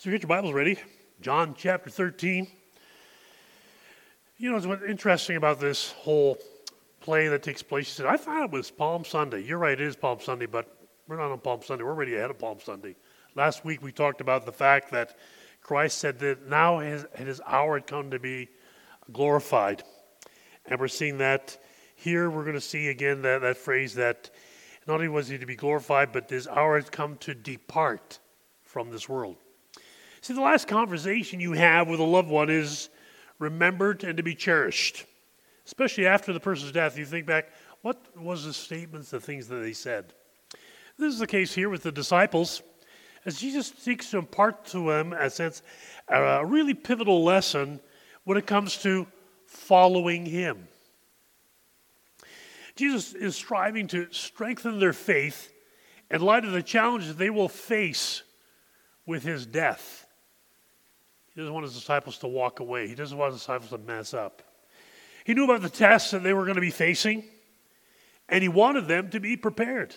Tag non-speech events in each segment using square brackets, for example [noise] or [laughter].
So get your Bibles ready. John chapter 13. You know, what's interesting about this whole play that takes place? He said, I thought it was Palm Sunday. You're right, it is Palm Sunday, but we're not on Palm Sunday. We're already ahead of Palm Sunday. Last week we talked about the fact that Christ said that now his, his hour had come to be glorified. And we're seeing that here. We're going to see again that, that phrase that not only was he to be glorified, but his hour had come to depart from this world. See, the last conversation you have with a loved one is remembered and to be cherished. Especially after the person's death, you think back, what was the statements, the things that they said? This is the case here with the disciples. As Jesus seeks to impart to them, a sense, a really pivotal lesson when it comes to following Him. Jesus is striving to strengthen their faith in light of the challenges they will face with His death. He doesn't want his disciples to walk away. He doesn't want his disciples to mess up. He knew about the tests that they were going to be facing, and he wanted them to be prepared.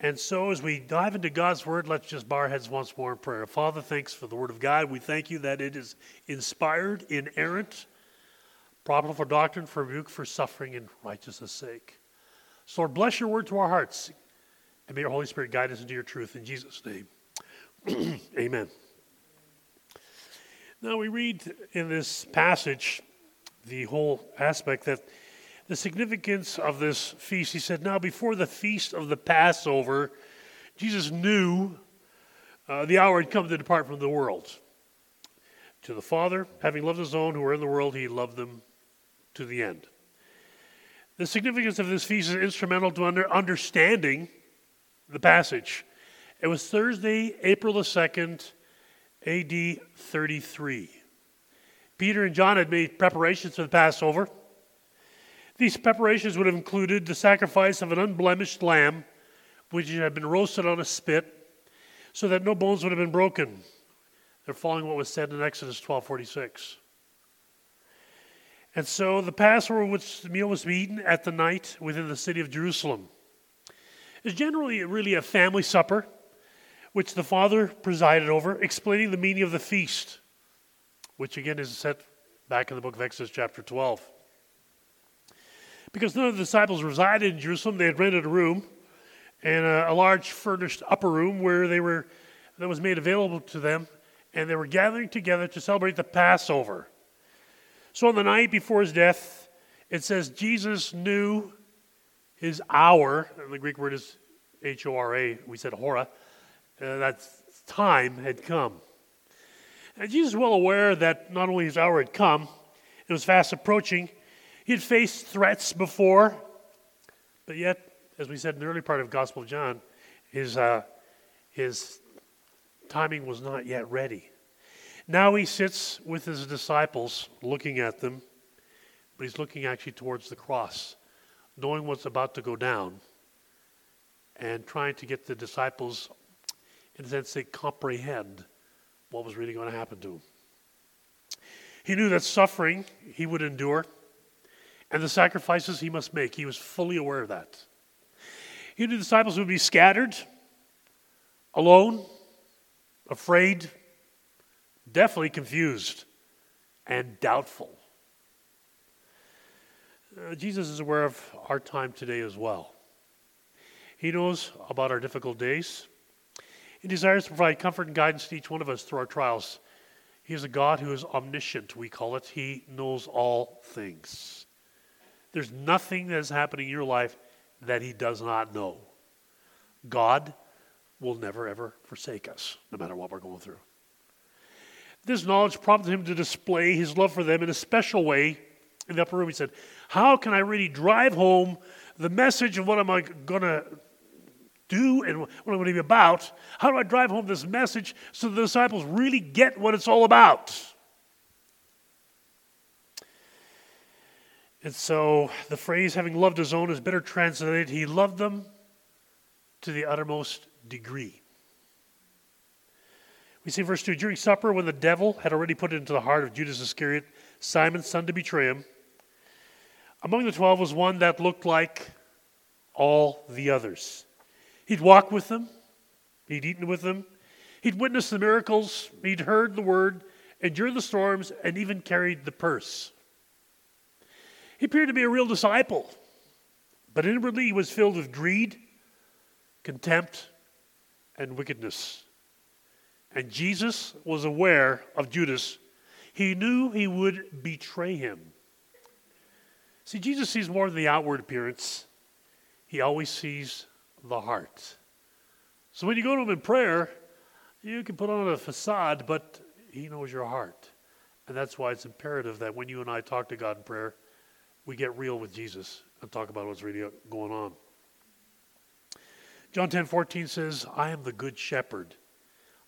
And so, as we dive into God's Word, let's just bow our heads once more in prayer. Father, thanks for the Word of God. We thank you that it is inspired, inerrant, profitable for doctrine, for rebuke, for suffering, and righteousness' sake. So, Lord, bless your Word to our hearts, and may your Holy Spirit guide us into your truth. In Jesus' name, [clears throat] amen. Now, we read in this passage the whole aspect that the significance of this feast, he said, Now, before the feast of the Passover, Jesus knew uh, the hour had come to depart from the world. To the Father, having loved his own who were in the world, he loved them to the end. The significance of this feast is instrumental to under, understanding the passage. It was Thursday, April the 2nd, AD 33. Peter and John had made preparations for the Passover. These preparations would have included the sacrifice of an unblemished lamb, which had been roasted on a spit, so that no bones would have been broken. They're following what was said in Exodus 12:46. And so the Passover which the meal was eaten at the night within the city of Jerusalem. is generally really a family supper which the Father presided over, explaining the meaning of the feast, which again is set back in the book of Exodus, chapter 12. Because none of the disciples resided in Jerusalem, they had rented a room and a, a large furnished upper room where they were that was made available to them, and they were gathering together to celebrate the Passover. So on the night before his death, it says Jesus knew his hour, and the Greek word is H O R A, we said hora, uh, that time had come. And Jesus was well aware that not only his hour had come, it was fast approaching. He had faced threats before, but yet, as we said in the early part of Gospel of John, his, uh, his timing was not yet ready. Now he sits with his disciples looking at them, but he's looking actually towards the cross, knowing what's about to go down, and trying to get the disciples in a sense, they comprehend what was really going to happen to him. He knew that suffering he would endure and the sacrifices he must make. He was fully aware of that. He knew the disciples would be scattered, alone, afraid, definitely confused, and doubtful. Uh, Jesus is aware of our time today as well. He knows about our difficult days. He desires to provide comfort and guidance to each one of us through our trials. He is a God who is omniscient, we call it. He knows all things. There's nothing that is happening in your life that He does not know. God will never, ever forsake us, no matter what we're going through. This knowledge prompted him to display his love for them in a special way in the upper room. He said, How can I really drive home the message of what am I going to do and what I'm going to be about. How do I drive home this message so the disciples really get what it's all about? And so the phrase, having loved his own, is better translated, he loved them to the uttermost degree. We see verse 2 During supper, when the devil had already put it into the heart of Judas Iscariot, Simon's son, to betray him, among the twelve was one that looked like all the others. He'd walked with them, he'd eaten with them, He'd witnessed the miracles, he'd heard the word, endured the storms, and even carried the purse. He appeared to be a real disciple, but inwardly he was filled with greed, contempt, and wickedness. And Jesus was aware of Judas. He knew he would betray him. See, Jesus sees more than the outward appearance, he always sees the heart. So when you go to him in prayer, you can put on a facade, but he knows your heart. And that's why it's imperative that when you and I talk to God in prayer, we get real with Jesus and talk about what's really going on. John 10 14 says, I am the good shepherd.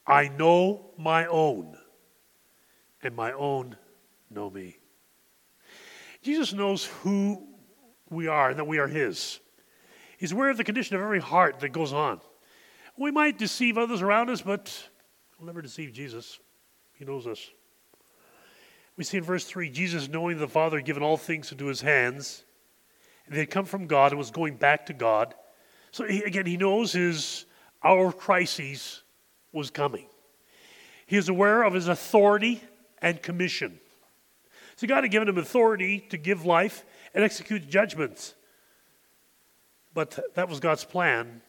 I know my own, and my own know me. Jesus knows who we are and that we are His. He's aware of the condition of every heart that goes on. We might deceive others around us, but we'll never deceive Jesus. He knows us. We see in verse 3 Jesus, knowing the Father had given all things into his hands, and they had come from God and was going back to God. So he, again, he knows his hour of crises was coming. He is aware of his authority and commission. So God had given him authority to give life and execute judgments. But that was God's plan,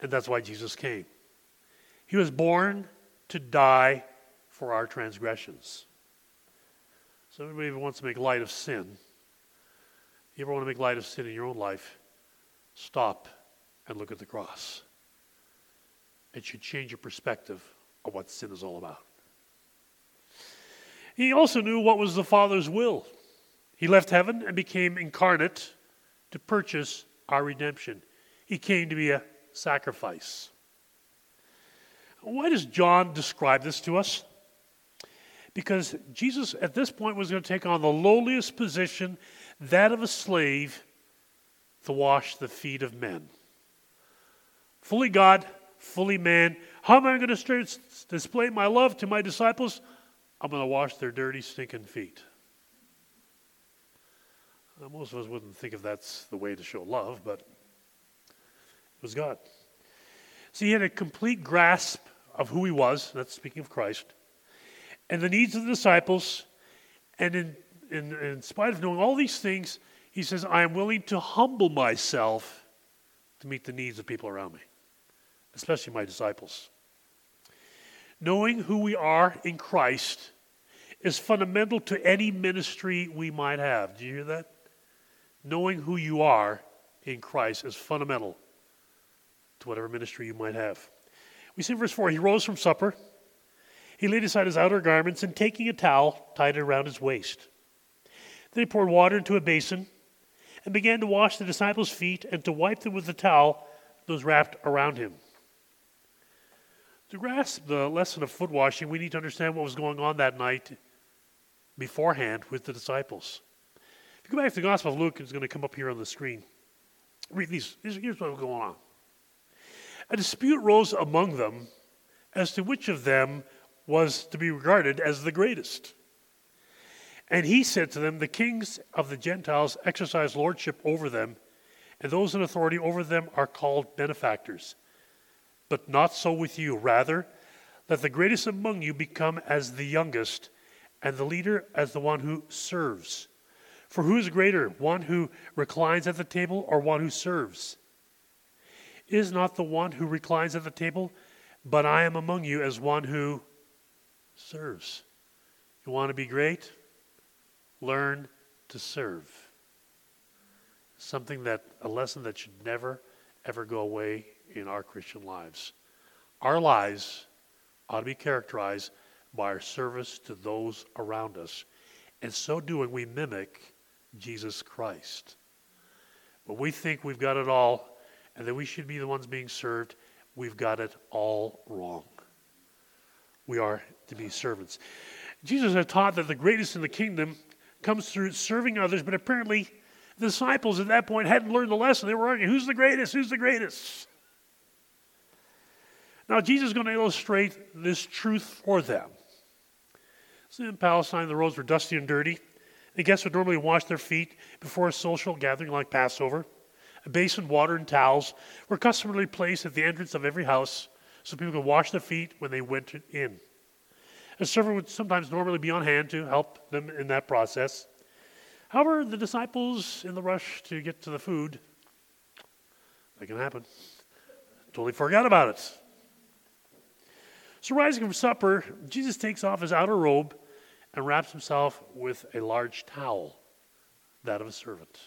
and that's why Jesus came. He was born to die for our transgressions. So, everybody who wants to make light of sin. if You ever want to make light of sin in your own life? Stop and look at the cross. It should change your perspective of what sin is all about. He also knew what was the Father's will. He left heaven and became incarnate to purchase our redemption. He came to be a sacrifice. Why does John describe this to us? Because Jesus, at this point, was going to take on the lowliest position, that of a slave, to wash the feet of men. Fully God, fully man. How am I going to display my love to my disciples? I'm going to wash their dirty, stinking feet. Most of us wouldn't think if that's the way to show love, but it was God. See, he had a complete grasp of who he was, that's speaking of Christ, and the needs of the disciples. And in, in, in spite of knowing all these things, he says, I am willing to humble myself to meet the needs of people around me, especially my disciples. Knowing who we are in Christ is fundamental to any ministry we might have. Do you hear that? Knowing who you are in Christ is fundamental to whatever ministry you might have. We see in verse 4 he rose from supper, he laid aside his outer garments, and taking a towel, tied it around his waist. Then he poured water into a basin and began to wash the disciples' feet and to wipe them with the towel that was wrapped around him. To grasp the lesson of foot washing, we need to understand what was going on that night beforehand with the disciples. If you go back to the Gospel of Luke, it's going to come up here on the screen. Read these. Here's what's going on. A dispute rose among them as to which of them was to be regarded as the greatest. And he said to them, The kings of the Gentiles exercise lordship over them, and those in authority over them are called benefactors. But not so with you. Rather, let the greatest among you become as the youngest, and the leader as the one who serves. For who is greater, one who reclines at the table or one who serves? Is not the one who reclines at the table, but I am among you as one who serves. You want to be great? Learn to serve. Something that, a lesson that should never, ever go away in our Christian lives. Our lives ought to be characterized by our service to those around us. And so doing, we mimic Jesus Christ. But we think we've got it all and that we should be the ones being served. We've got it all wrong. We are to be servants. Jesus had taught that the greatest in the kingdom comes through serving others, but apparently the disciples at that point hadn't learned the lesson. They were arguing, who's the greatest? Who's the greatest? Now, Jesus is going to illustrate this truth for them. So in Palestine, the roads were dusty and dirty. The guests would normally wash their feet before a social gathering like Passover. A basin, water, and towels were customarily placed at the entrance of every house so people could wash their feet when they went in. A servant would sometimes normally be on hand to help them in that process. However, the disciples, in the rush to get to the food, that can happen, totally forgot about it. So, rising from supper, Jesus takes off his outer robe and wraps himself with a large towel, that of a servant.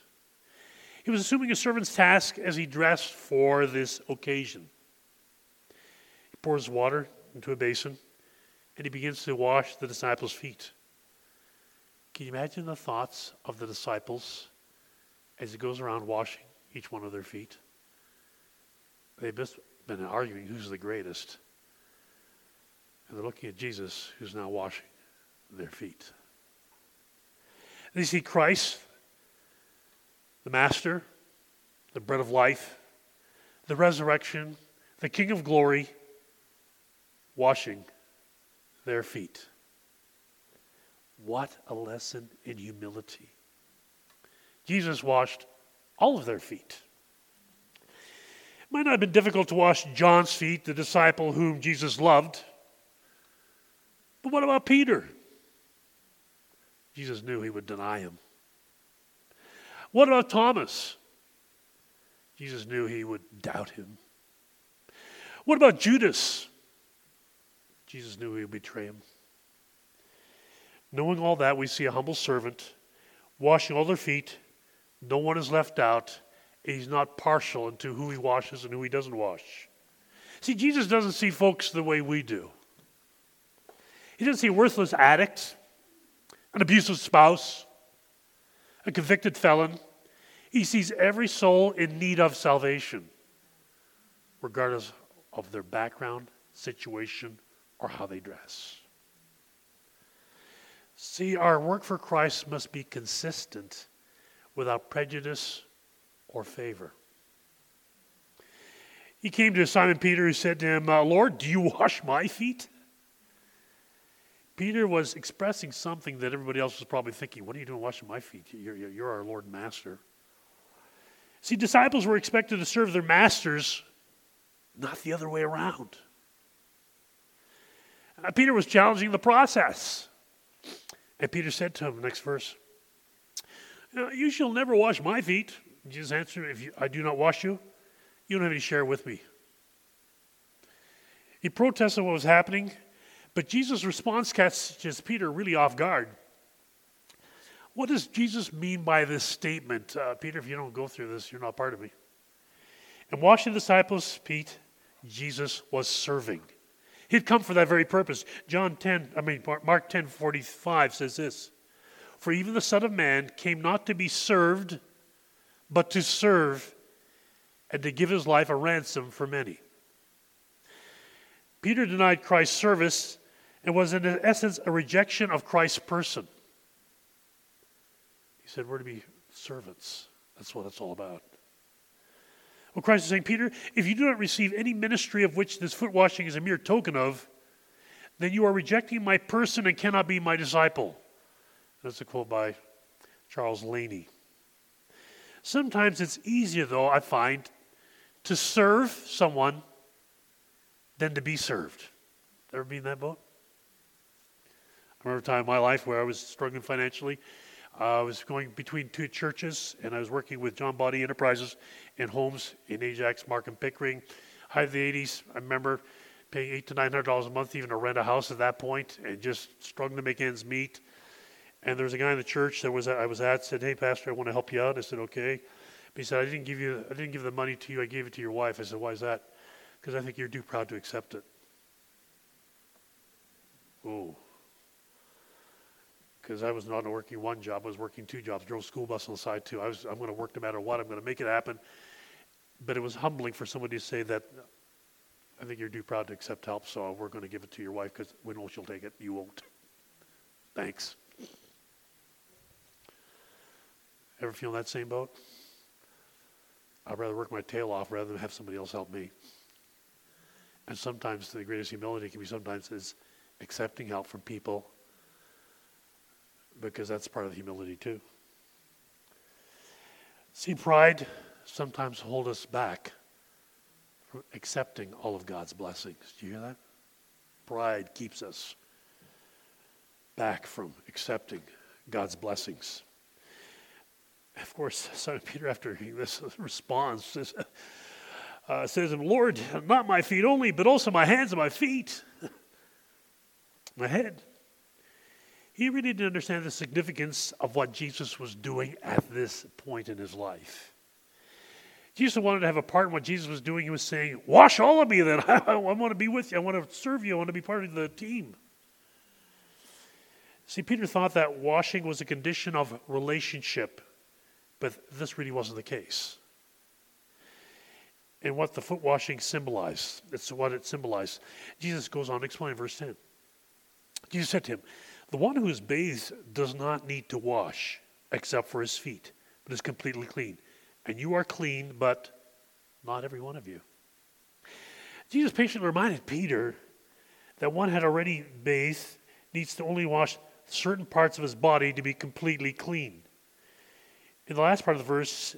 He was assuming a servant's task as he dressed for this occasion. He pours water into a basin and he begins to wash the disciples' feet. Can you imagine the thoughts of the disciples as he goes around washing each one of their feet? They've just been arguing who's the greatest. And they're looking at Jesus, who's now washing their feet. They see Christ, the Master, the bread of life, the resurrection, the King of glory, washing their feet. What a lesson in humility. Jesus washed all of their feet. It might not have been difficult to wash John's feet, the disciple whom Jesus loved. But what about Peter? Jesus knew he would deny him. What about Thomas? Jesus knew he would doubt him. What about Judas? Jesus knew he would betray him. Knowing all that, we see a humble servant washing all their feet. No one is left out. He's not partial into who he washes and who he doesn't wash. See, Jesus doesn't see folks the way we do. He doesn't see worthless addict, an abusive spouse, a convicted felon. He sees every soul in need of salvation, regardless of their background, situation, or how they dress. See, our work for Christ must be consistent without prejudice or favor. He came to Simon Peter, who said to him, uh, Lord, do you [laughs] wash my feet? Peter was expressing something that everybody else was probably thinking, What are you doing washing my feet? You're, you're our Lord and Master. See, disciples were expected to serve their masters, not the other way around. Uh, Peter was challenging the process. And Peter said to him, next verse, You shall never wash my feet. Jesus answered, If you, I do not wash you, you don't have any share with me. He protested what was happening, but Jesus' response catches Peter really off guard. What does Jesus mean by this statement? Uh, Peter, if you don't go through this, you're not part of me. And washing the disciples' feet, Jesus was serving. He'd come for that very purpose. John 10, I mean, Mark 10 45 says this For even the Son of Man came not to be served, but to serve and to give his life a ransom for many. Peter denied Christ's service and was, in essence, a rejection of Christ's person. He said, We're to be servants. That's what it's all about. Well, Christ is saying, Peter, if you do not receive any ministry of which this foot washing is a mere token of, then you are rejecting my person and cannot be my disciple. That's a quote by Charles Laney. Sometimes it's easier, though, I find, to serve someone than to be served. Ever been in that boat? Remember a time in my life where I was struggling financially uh, I was going between two churches, and I was working with John Body Enterprises and homes in Ajax, Markham, Pickering. High of the 80s, I remember paying eight to nine hundred dollars a month even to rent a house at that point, and just struggling to make ends meet. And there was a guy in the church that was I was at said, "Hey, pastor, I want to help you out." I said, "Okay." But he said, "I didn't give you I didn't give the money to you. I gave it to your wife." I said, "Why is that?" Because I think you're too proud to accept it. Oh because I was not working one job, I was working two jobs, drove school bus on the side too. I was, I'm going to work no matter what, I'm going to make it happen. But it was humbling for somebody to say that, I think you're too proud to accept help, so we're going to give it to your wife because we know she'll take it. You won't. Thanks. Ever feel in that same boat? I'd rather work my tail off rather than have somebody else help me. And sometimes the greatest humility can be sometimes is accepting help from people because that's part of humility too. See, pride sometimes hold us back from accepting all of God's blessings. Do you hear that? Pride keeps us back from accepting God's blessings. Of course, [laughs] Simon Peter, after this [laughs] response, says, uh, says Lord, not my feet only, but also my hands and my feet, [laughs] my head. He really didn't understand the significance of what Jesus was doing at this point in his life. Jesus wanted to have a part in what Jesus was doing. He was saying, Wash all of me then. [laughs] I want to be with you. I want to serve you. I want to be part of the team. See, Peter thought that washing was a condition of relationship, but this really wasn't the case. And what the foot washing symbolized, it's what it symbolized. Jesus goes on to explain verse 10. Jesus said to him, The one who is bathed does not need to wash except for his feet, but is completely clean. And you are clean, but not every one of you. Jesus patiently reminded Peter that one had already bathed needs to only wash certain parts of his body to be completely clean. In the last part of the verse,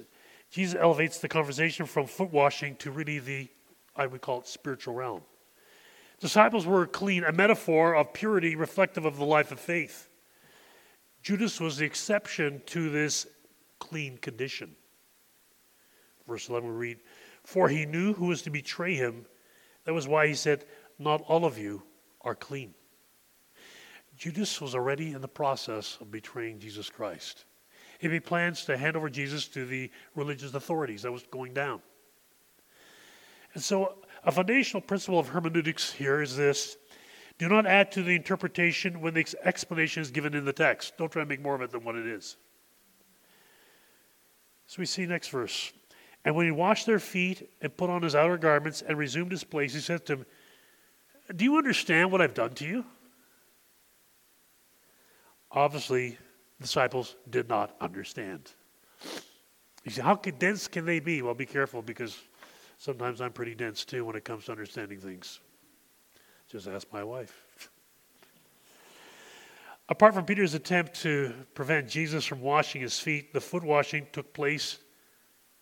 Jesus elevates the conversation from foot washing to really the, I would call it, spiritual realm. Disciples were clean, a metaphor of purity reflective of the life of faith. Judas was the exception to this clean condition. Verse 11 we read, For he knew who was to betray him. That was why he said, Not all of you are clean. Judas was already in the process of betraying Jesus Christ. He made plans to hand over Jesus to the religious authorities. That was going down. And so, a foundational principle of hermeneutics here is this do not add to the interpretation when the explanation is given in the text. Don't try to make more of it than what it is. So we see next verse. And when he washed their feet and put on his outer garments and resumed his place, he said to them, Do you understand what I've done to you? Obviously, the disciples did not understand. You say, how dense can they be? Well, be careful because sometimes I'm pretty dense too when it comes to understanding things. Just ask my wife. Apart from Peter's attempt to prevent Jesus from washing his feet, the foot washing took place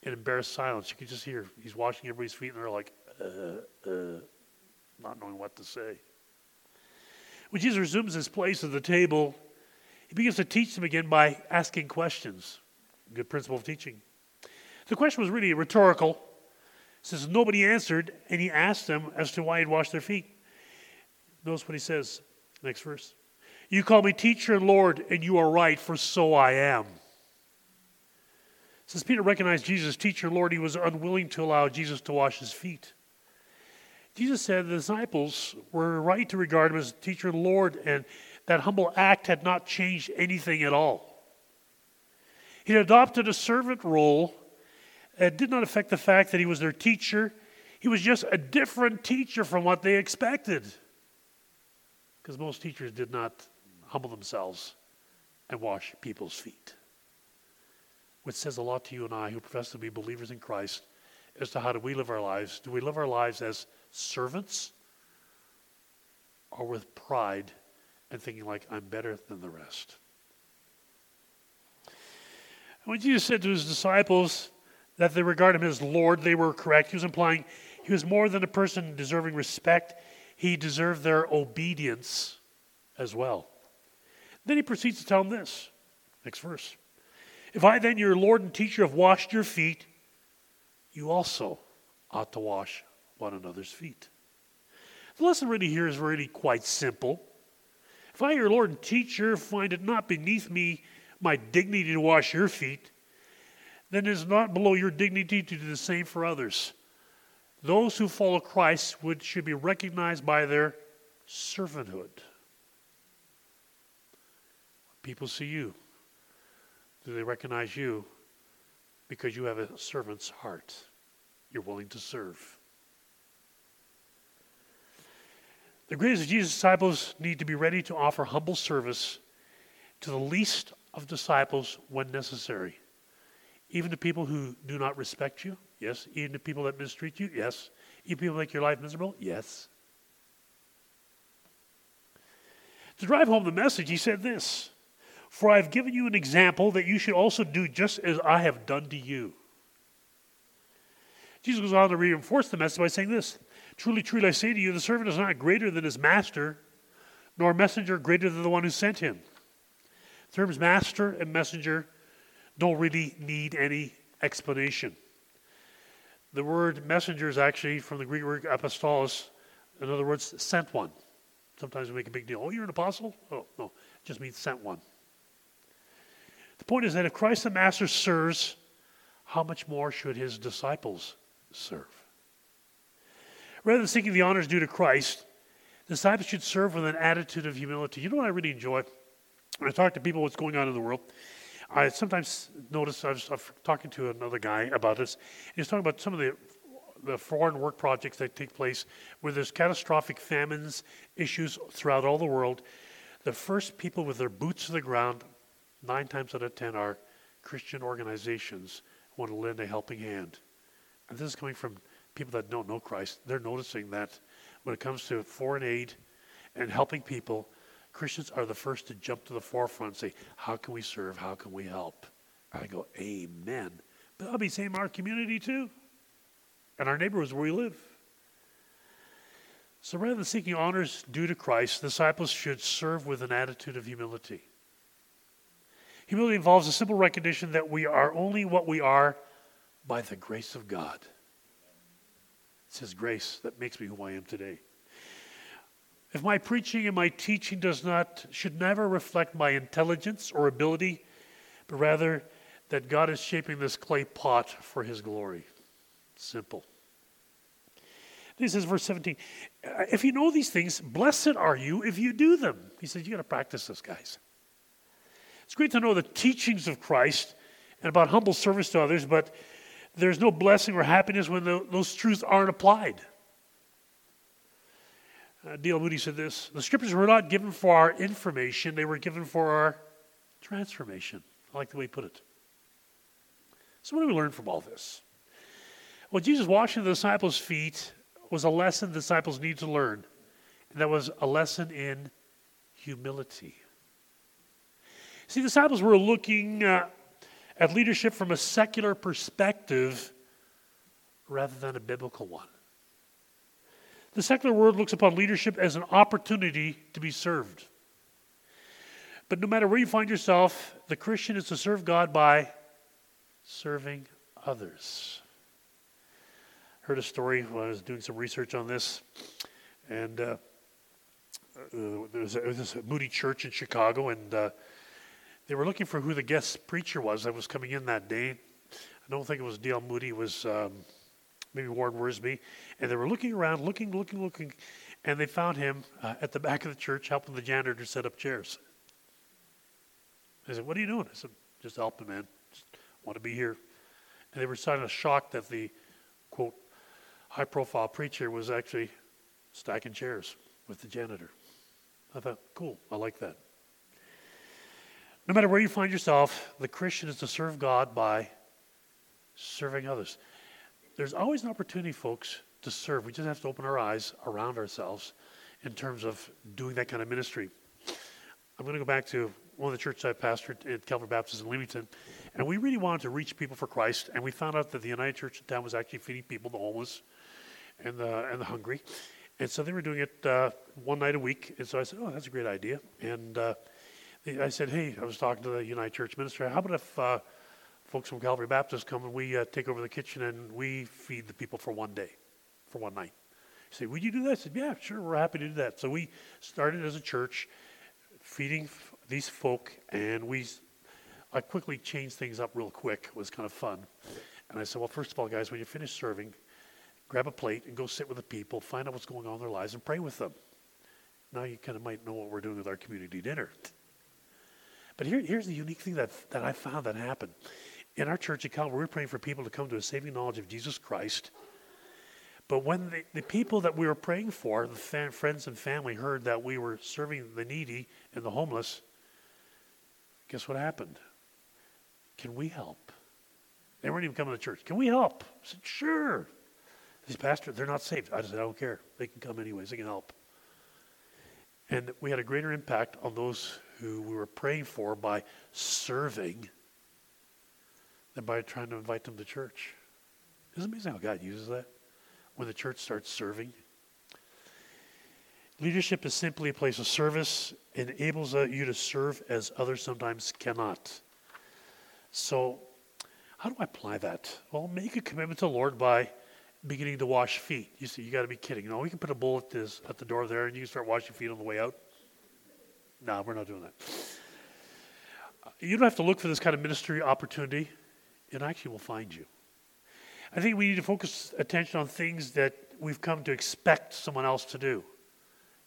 in embarrassed silence. You can just hear he's washing everybody's feet, and they're like, uh, uh, not knowing what to say. When Jesus resumes his place at the table, he begins to teach them again by asking questions. Good principle of teaching. The question was really rhetorical. Since nobody answered, and he asked them as to why he'd washed their feet. Notice what he says. Next verse. You call me teacher and Lord, and you are right, for so I am. Since Peter recognized Jesus teacher and Lord, he was unwilling to allow Jesus to wash his feet. Jesus said the disciples were right to regard him as teacher and Lord, and that humble act had not changed anything at all. He adopted a servant role. It did not affect the fact that he was their teacher. He was just a different teacher from what they expected. Because most teachers did not humble themselves and wash people's feet. Which says a lot to you and I who profess to be believers in Christ as to how do we live our lives. Do we live our lives as servants or with pride and thinking like I'm better than the rest. When Jesus said to his disciples that they regard him as Lord, they were correct. He was implying he was more than a person deserving respect, he deserved their obedience as well. Then he proceeds to tell them this. Next verse. If I then, your Lord and teacher, have washed your feet, you also ought to wash one another's feet. The lesson really here is really quite simple. If I, your Lord and teacher, find it not beneath me my dignity to wash your feet, then it is not below your dignity to do the same for others. Those who follow Christ would, should be recognized by their servanthood. People see you. Do they recognize you? Because you have a servant's heart. You're willing to serve. The greatest of Jesus' disciples need to be ready to offer humble service to the least of disciples when necessary. Even to people who do not respect you, yes. Even to people that mistreat you, yes. Even people make your life miserable, yes. To drive home the message, he said this For I have given you an example that you should also do just as I have done to you. Jesus goes on to reinforce the message by saying this Truly, truly, I say to you, the servant is not greater than his master, nor messenger greater than the one who sent him. The terms master and messenger don't really need any explanation. The word messenger is actually from the Greek word apostolos, in other words, sent one. Sometimes we make a big deal. Oh, you're an apostle? Oh, no, it just means sent one. The point is that if Christ the Master serves, how much more should his disciples serve? Rather than seeking the honors due to Christ, disciples should serve with an attitude of humility. You know what I really enjoy? When I talk to people what's going on in the world, I sometimes notice I was, was talking to another guy about this. He's talking about some of the the foreign work projects that take place where there's catastrophic famines, issues throughout all the world. The first people with their boots to the ground, nine times out of ten, are Christian organizations who want to lend a helping hand. And this is coming from people that don't know Christ. They're noticing that when it comes to foreign aid and helping people, Christians are the first to jump to the forefront and say, How can we serve? How can we help? I go, Amen. But I'll be saying our community too and our neighborhoods where we live. So rather than seeking honors due to Christ, disciples should serve with an attitude of humility. Humility involves a simple recognition that we are only what we are by the grace of God. It's His grace that makes me who I am today. If my preaching and my teaching does not, should never reflect my intelligence or ability, but rather that God is shaping this clay pot for His glory. Simple. This is verse 17, uh, if you know these things, blessed are you if you do them. He says, you got to practice this, guys. It's great to know the teachings of Christ and about humble service to others, but there's no blessing or happiness when the, those truths aren't applied. Uh, D.L. Moody said this The scriptures were not given for our information, they were given for our transformation. I like the way he put it. So, what do we learn from all this? Well, Jesus washing the disciples' feet was a lesson the disciples need to learn, and that was a lesson in humility. See, the disciples were looking uh, at leadership from a secular perspective rather than a biblical one. The secular world looks upon leadership as an opportunity to be served. But no matter where you find yourself, the Christian is to serve God by serving others I heard a story when I was doing some research on this, and uh, there was, a, was a Moody Church in Chicago, and uh, they were looking for who the guest preacher was that was coming in that day. I don't think it was D.L. Moody. It was um, maybe Warren Wiersbe, and they were looking around, looking, looking, looking, and they found him uh, at the back of the church helping the janitor set up chairs. I said, "What are you doing?" I said, "Just helping, man. Just want to be here." And they were kind of shocked that the quote high profile preacher was actually stacking chairs with the janitor. I thought, cool, I like that. No matter where you find yourself, the Christian is to serve God by serving others. There's always an opportunity, folks, to serve. We just have to open our eyes around ourselves in terms of doing that kind of ministry. I'm going to go back to one of the churches I pastored at Calvary Baptist in Leamington, and we really wanted to reach people for Christ, and we found out that the United Church in town was actually feeding people, the homeless, and the, and the hungry. And so they were doing it uh, one night a week. And so I said, oh, that's a great idea. And uh, I said, hey, I was talking to the United Church minister. How about if uh, folks from Calvary Baptist come and we uh, take over the kitchen and we feed the people for one day, for one night? He said, would you do that? I said, yeah, sure, we're happy to do that. So we started as a church feeding f- these folk, and we I quickly changed things up real quick. It was kind of fun. And I said, well, first of all, guys, when you finish serving, grab a plate and go sit with the people, find out what's going on in their lives, and pray with them. Now you kind of might know what we're doing with our community dinner. But here, here's the unique thing that, that I found that happened. In our church at Calvary, we're praying for people to come to a saving knowledge of Jesus Christ. But when the, the people that we were praying for, the fan, friends and family, heard that we were serving the needy and the homeless, guess what happened? Can we help? They weren't even coming to church. Can we help? I said, sure. He said, Pastor, they're not saved. I said, I don't care. They can come anyways. They can help. And we had a greater impact on those who we were praying for by serving than by trying to invite them to church. Isn't amazing how God uses that when the church starts serving? Leadership is simply a place of service, enables uh, you to serve as others sometimes cannot. So, how do I apply that? Well, make a commitment to the Lord by beginning to wash feet. You see, you got to be kidding. Know, we can put a bowl at, this, at the door there and you can start washing feet on the way out. No, we're not doing that. You don't have to look for this kind of ministry opportunity, it actually will find you. I think we need to focus attention on things that we've come to expect someone else to do.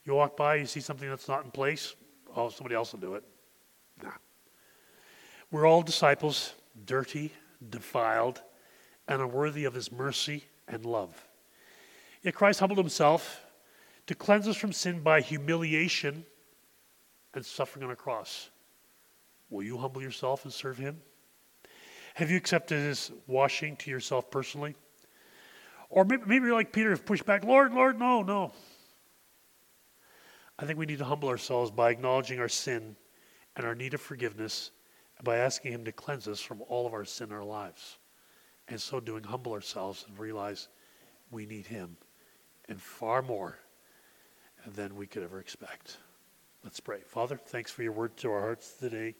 You walk by, you see something that's not in place, oh, somebody else will do it. Nah. We're all disciples, dirty, defiled, and unworthy of his mercy and love. Yet Christ humbled himself to cleanse us from sin by humiliation and suffering on a cross. Will you humble yourself and serve him? Have you accepted his washing to yourself personally? Or maybe, maybe you're like Peter, pushed back, Lord, Lord, no, no. I think we need to humble ourselves by acknowledging our sin and our need of forgiveness and by asking him to cleanse us from all of our sin in our lives. And so doing, humble ourselves and realize we need him and far more than we could ever expect. Let's pray. Father, thanks for your word to our hearts today.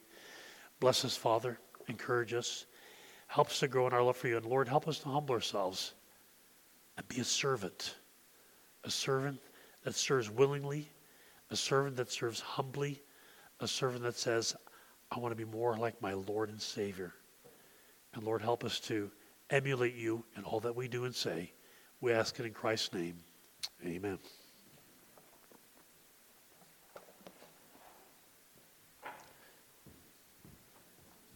Bless us, Father. Encourage us. Help us to grow in our love for you. And Lord, help us to humble ourselves and be a servant. A servant that serves willingly, a servant that serves humbly, a servant that says, I want to be more like my Lord and Savior. And Lord, help us to emulate you in all that we do and say. We ask it in Christ's name. Amen.